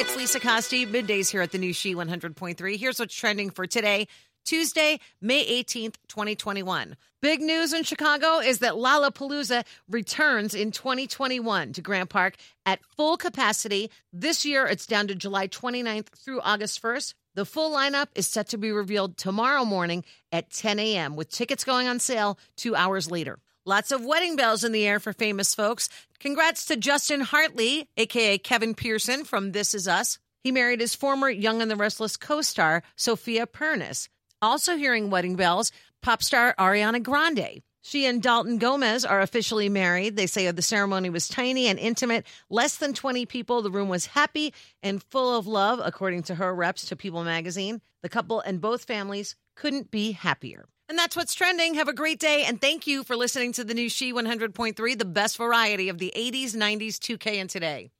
It's Lisa Costi. Middays here at the new She 100.3. Here's what's trending for today, Tuesday, May 18th, 2021. Big news in Chicago is that Lollapalooza returns in 2021 to Grant Park at full capacity. This year, it's down to July 29th through August 1st. The full lineup is set to be revealed tomorrow morning at 10 a.m., with tickets going on sale two hours later. Lots of wedding bells in the air for famous folks. Congrats to Justin Hartley, aka Kevin Pearson from This Is Us. He married his former Young and the Restless co star, Sofia Pernas. Also hearing wedding bells, pop star Ariana Grande. She and Dalton Gomez are officially married. They say the ceremony was tiny and intimate, less than 20 people. The room was happy and full of love, according to her reps to People magazine. The couple and both families couldn't be happier. And that's what's trending. Have a great day. And thank you for listening to the new She 100.3, the best variety of the 80s, 90s, 2K, and today.